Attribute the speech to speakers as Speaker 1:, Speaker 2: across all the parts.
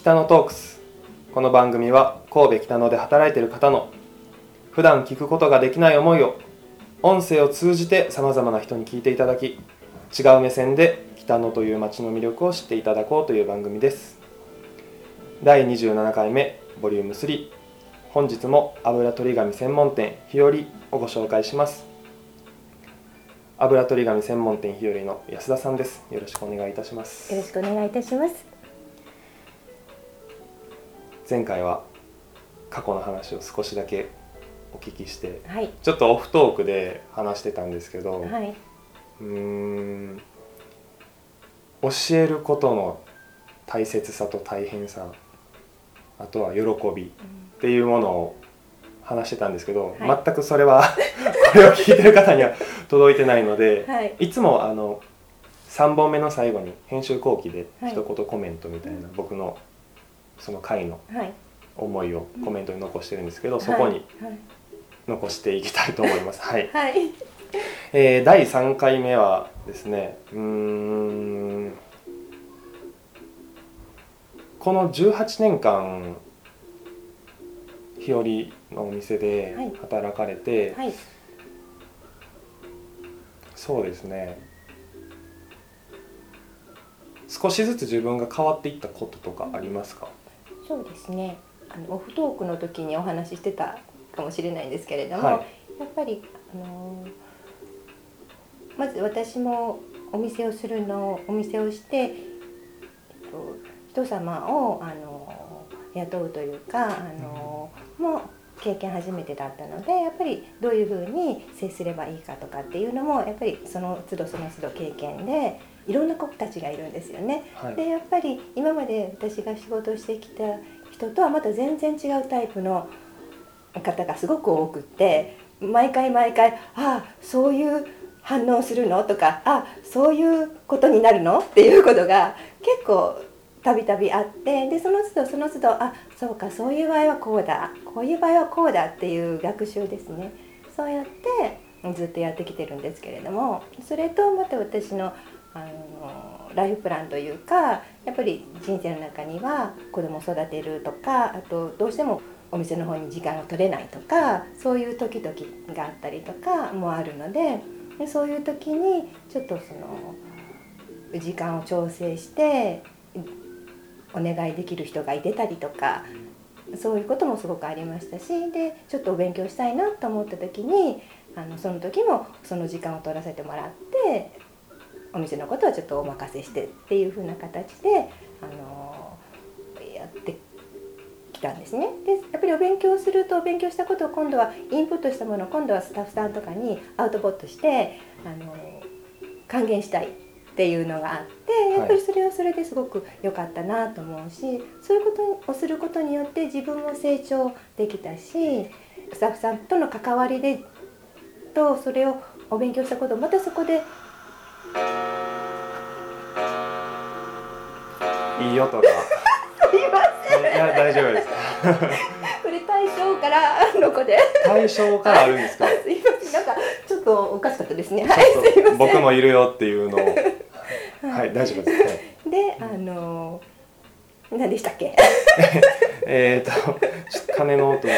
Speaker 1: 北野トークス。この番組は神戸北野で働いている方の普段聞くことができない思いを音声を通じてさまざまな人に聞いていただき違う目線で北野という街の魅力を知っていただこうという番組です。第27回目ボリューム3本日も油取り紙専門店日和をご紹介します。油取り紙専門店日和の安田さんです。よろしくお願いいたします。
Speaker 2: よろしくお願いいたします。
Speaker 1: 前回は過去の話を少しだけお聞きして
Speaker 2: はい。
Speaker 1: ちょっとオフトークで話してたんですけど、
Speaker 2: はい。う
Speaker 1: ーん教えることの大切さと大変さあとは喜びっていうものを話してたんですけど、
Speaker 2: はい。
Speaker 1: 全くそれは これを聞いてる方には届いてないので、
Speaker 2: はい。
Speaker 1: いつもあの3本目の最後に編集後期で
Speaker 2: はい。
Speaker 1: 一言コメントみたいな、僕のその回の
Speaker 2: はい。
Speaker 1: 思いをコメントに残してるんですけど、そこに
Speaker 2: はい。
Speaker 1: 残していきたいと思います。はい、
Speaker 2: はい。
Speaker 1: えー第3回目はですねうーんこの18年間日和のお店で
Speaker 2: はい。
Speaker 1: 働かれて、
Speaker 2: はい。
Speaker 1: そうですね。少しずつ自分が変わっていったこととかありますか、
Speaker 2: そうですね。あのオフトークの時にお話ししてたかもしれないんですけれども、
Speaker 1: はい。
Speaker 2: やっぱりあのーまず私もお店をするのお店をして、えっと、人様をあのー雇うというかあのーもう経験初めてだったのでやっぱりどういうふうに接すればいいかとかっていうのもやっぱりその都度その都度経験でいろんな子たちがいるんですよね。
Speaker 1: はい
Speaker 2: でやっぱり今まで私が仕事をしてきた人とはまた全然違うタイプの方がすごく多くって毎回毎回「ああそういう反応するの?」とか「あそういうことになるの?」っていうことが結構たびたびあってでその都度その都度「あそうかそういう場合はこうだこういう場合はこうだ」っていう学習ですね。そうやってずっとやってきてるんですけれどもそれとまた私のあのライフプランというかやっぱり人生の中には子供を育てるとかあとどうしてもお店の方に時間が取れないとかそういう時々があったりとかもあるのででそういう時にちょっとその時間を調整してお願いできる人がいてたりとかそういうこともすごくありましたしでちょっとお勉強したいなと思った時にあのその時もその時間を取らせてもらってお店のことはちょっとお任せしてっていう風な形であのやってきたんですね。でやっぱりお勉強するとお勉強したことを今度はインプットしたものを今度はスタッフさんとかにアウトプットしてあの還元したいっていうのがあってやっぱりそれはそれですごく良かったなと思うしそういうことをすることによって自分も成長できたしスタッフさんとの関わりでとそれをお勉強したことをまたそこで
Speaker 1: いい音が。
Speaker 2: すいません。
Speaker 1: いや大丈夫です。
Speaker 2: これ大将からの子で。
Speaker 1: 対象からあるんですか？
Speaker 2: すいません。なんかちょっとおかしかったですね。
Speaker 1: ち
Speaker 2: はいすいません。
Speaker 1: と僕もいるよっていうのをはい。大丈夫です、はい、
Speaker 2: であの何でしたっけ？
Speaker 1: えっ、とちょっと鐘の音。が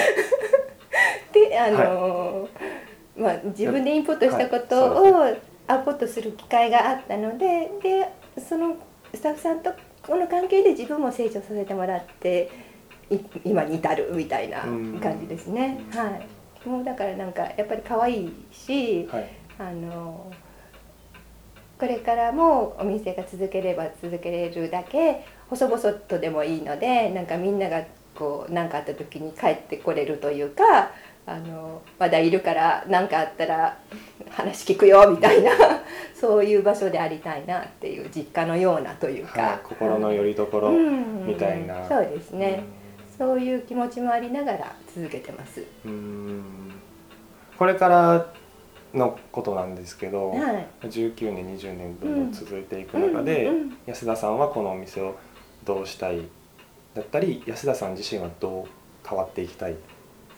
Speaker 2: であの、まあ自分でインプットしたこと
Speaker 1: はい。
Speaker 2: をアウトプットする機会があったのででそのスタッフさんとこの関係で自分も成長させてもらってい今に至るみたいな感じですね。はい。もうだからなんかやっぱり可愛いし
Speaker 1: はい。
Speaker 2: あのこれからもお店が続ければ続けれるだけ細々とでもいいのでなんかみんながこう何かあった時に帰ってこれるというかあのまだいるから何かあったら話聞くよみたいな そういう場所でありたいなっていう実家のようなというか、
Speaker 1: はい、心の拠り所
Speaker 2: うん。
Speaker 1: みたいな、
Speaker 2: そうですね、そういう気持ちもありながら続けてます。
Speaker 1: うーん。これからのことなんですけど、
Speaker 2: はい。
Speaker 1: 19年20年どんどん続いていく中で、
Speaker 2: うんうん。
Speaker 1: 安田さんはこのお店をどうしたいだったり安田さん自身はどう変わっていきたい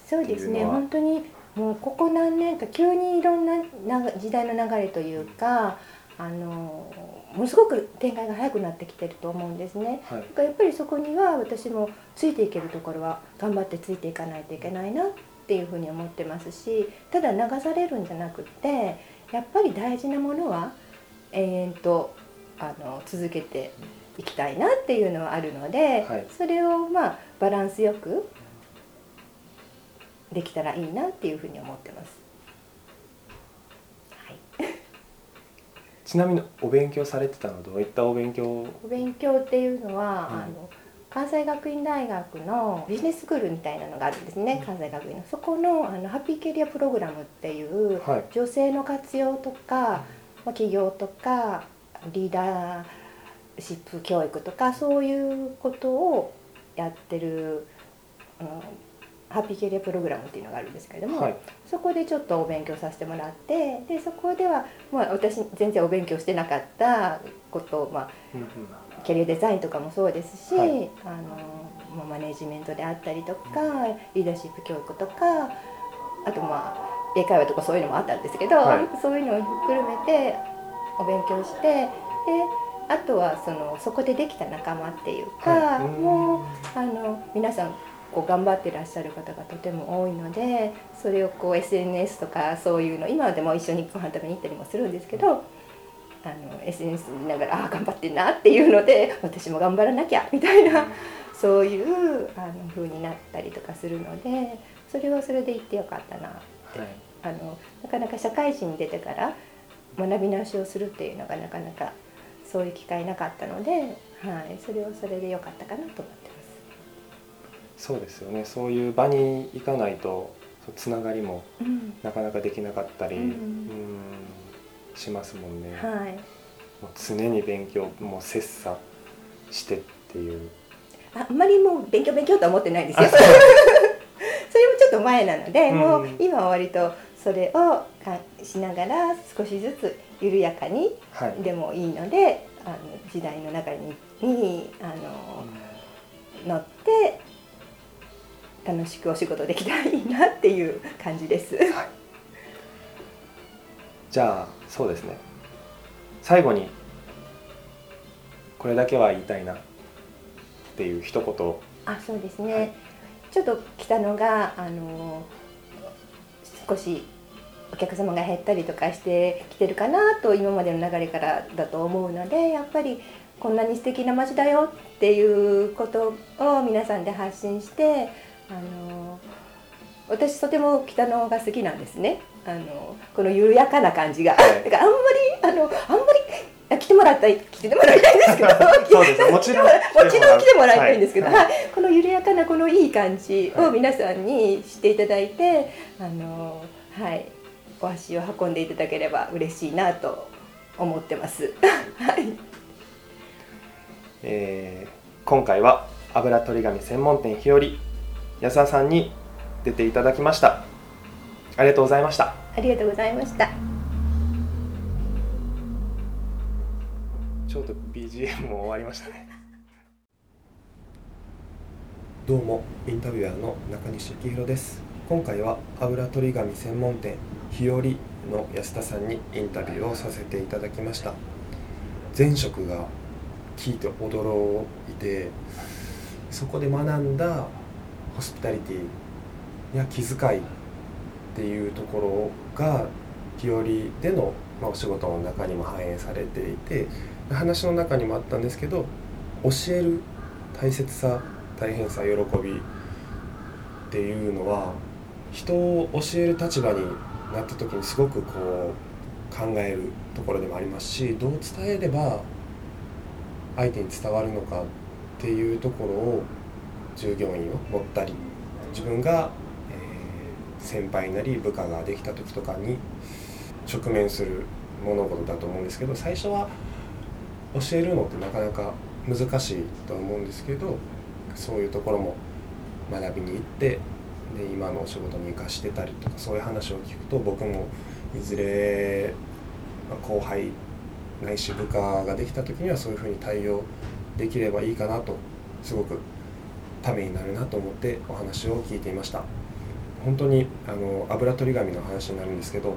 Speaker 2: そうですね。本当にもうここ何年か急にいろんなな時代の流れというかあのものすごく展開が早くなってきてると思うんですね。
Speaker 1: はい。
Speaker 2: だからやっぱりそこには私もついていけるところは頑張ってついていかないといけないなっていうふうに思ってますしただ流されるんじゃなくってやっぱり大事なものは延々とあの続けていきたいなっていうのはあるので、
Speaker 1: はい。
Speaker 2: それをまあバランスよくできたらいいなっていうふうに思ってます。はい。
Speaker 1: ちなみにお勉強されてたのはどういったお勉強？を
Speaker 2: お勉強っていうのは、
Speaker 1: うん
Speaker 2: あの関西学院大学のビジネススクールみたいなのがあるんですね、関西学院の。そこのあのハッピーキャリアプログラムっていう
Speaker 1: はい。
Speaker 2: 女性の活用とか、まあ、企業とかリーダーシップ教育とかそういうことをやってるあのハッピーキャリアプログラムっていうのがあるんですけれども、
Speaker 1: はい。
Speaker 2: そこでちょっとお勉強させてもらってでそこでは、まあ、私全然お勉強してなかったことを、まあ、
Speaker 1: うんうん。
Speaker 2: キャリアデザインとかもそうですし、
Speaker 1: はい。
Speaker 2: あのまあマネジメントであったりとかリーダーシップ教育とかあとまあ英会話とかそういうのもあったんですけど、
Speaker 1: はい。
Speaker 2: そういうのをひっくるめてお勉強してであとはそのそこでできた仲間っていうか、
Speaker 1: はい。
Speaker 2: もうあの皆さんこう頑張ってらっしゃる方がとても多いのでそれをこう SNS とかそういうの今でも一緒にご飯食べに行ったりもするんですけどあの SNS 見ながらああ頑張ってんなっていうので私も頑張らなきゃみたいなそういうあの風になったりとかするのでそれはそれで言ってよかったな
Speaker 1: はい
Speaker 2: あのなかなか社会人に出てから学び直しをするっていうのがなかなかそういう機会なかったので、はい、それはそれでよかったかなと思ってます。
Speaker 1: そうですよね。そういう場に行かないとつながりも
Speaker 2: うん。
Speaker 1: なかなかできなかったり、
Speaker 2: う
Speaker 1: うん。ん、しますもんね、
Speaker 2: はい、
Speaker 1: もう常に勉強もう切磋してっていう。
Speaker 2: ああんまりもう勉強勉強とは思ってないですよ。
Speaker 1: あ
Speaker 2: それもちょっと前なので、
Speaker 1: うん。
Speaker 2: もう今は割とそれをかしながら少しずつ緩やかに
Speaker 1: はい、
Speaker 2: でもいいのであの時代の中ににあの乗って楽しくお仕事できたらいいなっていう感じです。
Speaker 1: はい、じゃあそうですね。最後にこれだけは言いたいなっていう一言
Speaker 2: あそうですね、
Speaker 1: はい
Speaker 2: ちょっと来たのがあの少しお客様が減ったりとかしてきてるかなと今までの流れからだと思うのでやっぱりこんなに素敵な街だよっていうことを皆さんで発信してあの私とても北野が好きなんですね。あのこの緩やかな感じが、
Speaker 1: はい
Speaker 2: だからあんまりあのあんまりあ来てもらったい来てもらいたいんですけど。
Speaker 1: そうですもちろん
Speaker 2: もちろん来てもらいたいんですけど、
Speaker 1: はい。
Speaker 2: はい。この緩やかなこのいい感じ
Speaker 1: はい
Speaker 2: を皆さんに知っていただいて、あのはいお足を運んでいただければ嬉しいなと思ってます。はい、
Speaker 1: えー今回は油取り紙専門店日和安田さんに出ていただきました。ありがとうございました。
Speaker 2: ありがとうございました。
Speaker 1: ちょうど BGM も終わりましたね。どうもインタビュアーの中西幸宏です。今回は油取り紙専門店日和の安田さんにインタビューをさせていただきました。前職が聞いて驚いてそこで学んだホスピタリティや気遣いっていうところが日和での、まあ、お仕事の中にも反映されていて話の中にもあったんですけど教える大切さ大変さ喜びっていうのは人を教える立場になった時にすごくこう考えるところでもありますしどう伝えれば相手に伝わるのかっていうところを従業員を持ったり自分が、先輩なり部下ができた時とかに直面する物事だと思うんですけど最初は教えるのってなかなか難しいと思うんですけどそういうところも学びに行ってで今のお仕事に生かしてたりとかそういう話を聞くと僕もいずれま後輩ないし部下ができた時にはそういうふうに対応できればいいかなとすごくためになるなと思ってお話を聞いていました。本当にあの油取り紙の話になるんですけど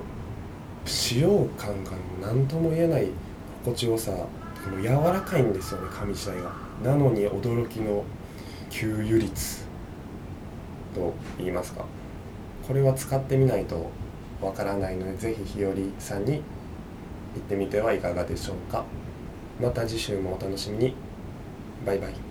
Speaker 1: 使用感が何とも言えない心地よさでも柔らかいんですよね紙自体が。なのに驚きの吸油率と言いますか。これは使ってみないとわからないのでぜひ日和さんに行ってみてはいかがでしょうか。また次週もお楽しみに。バイバイ。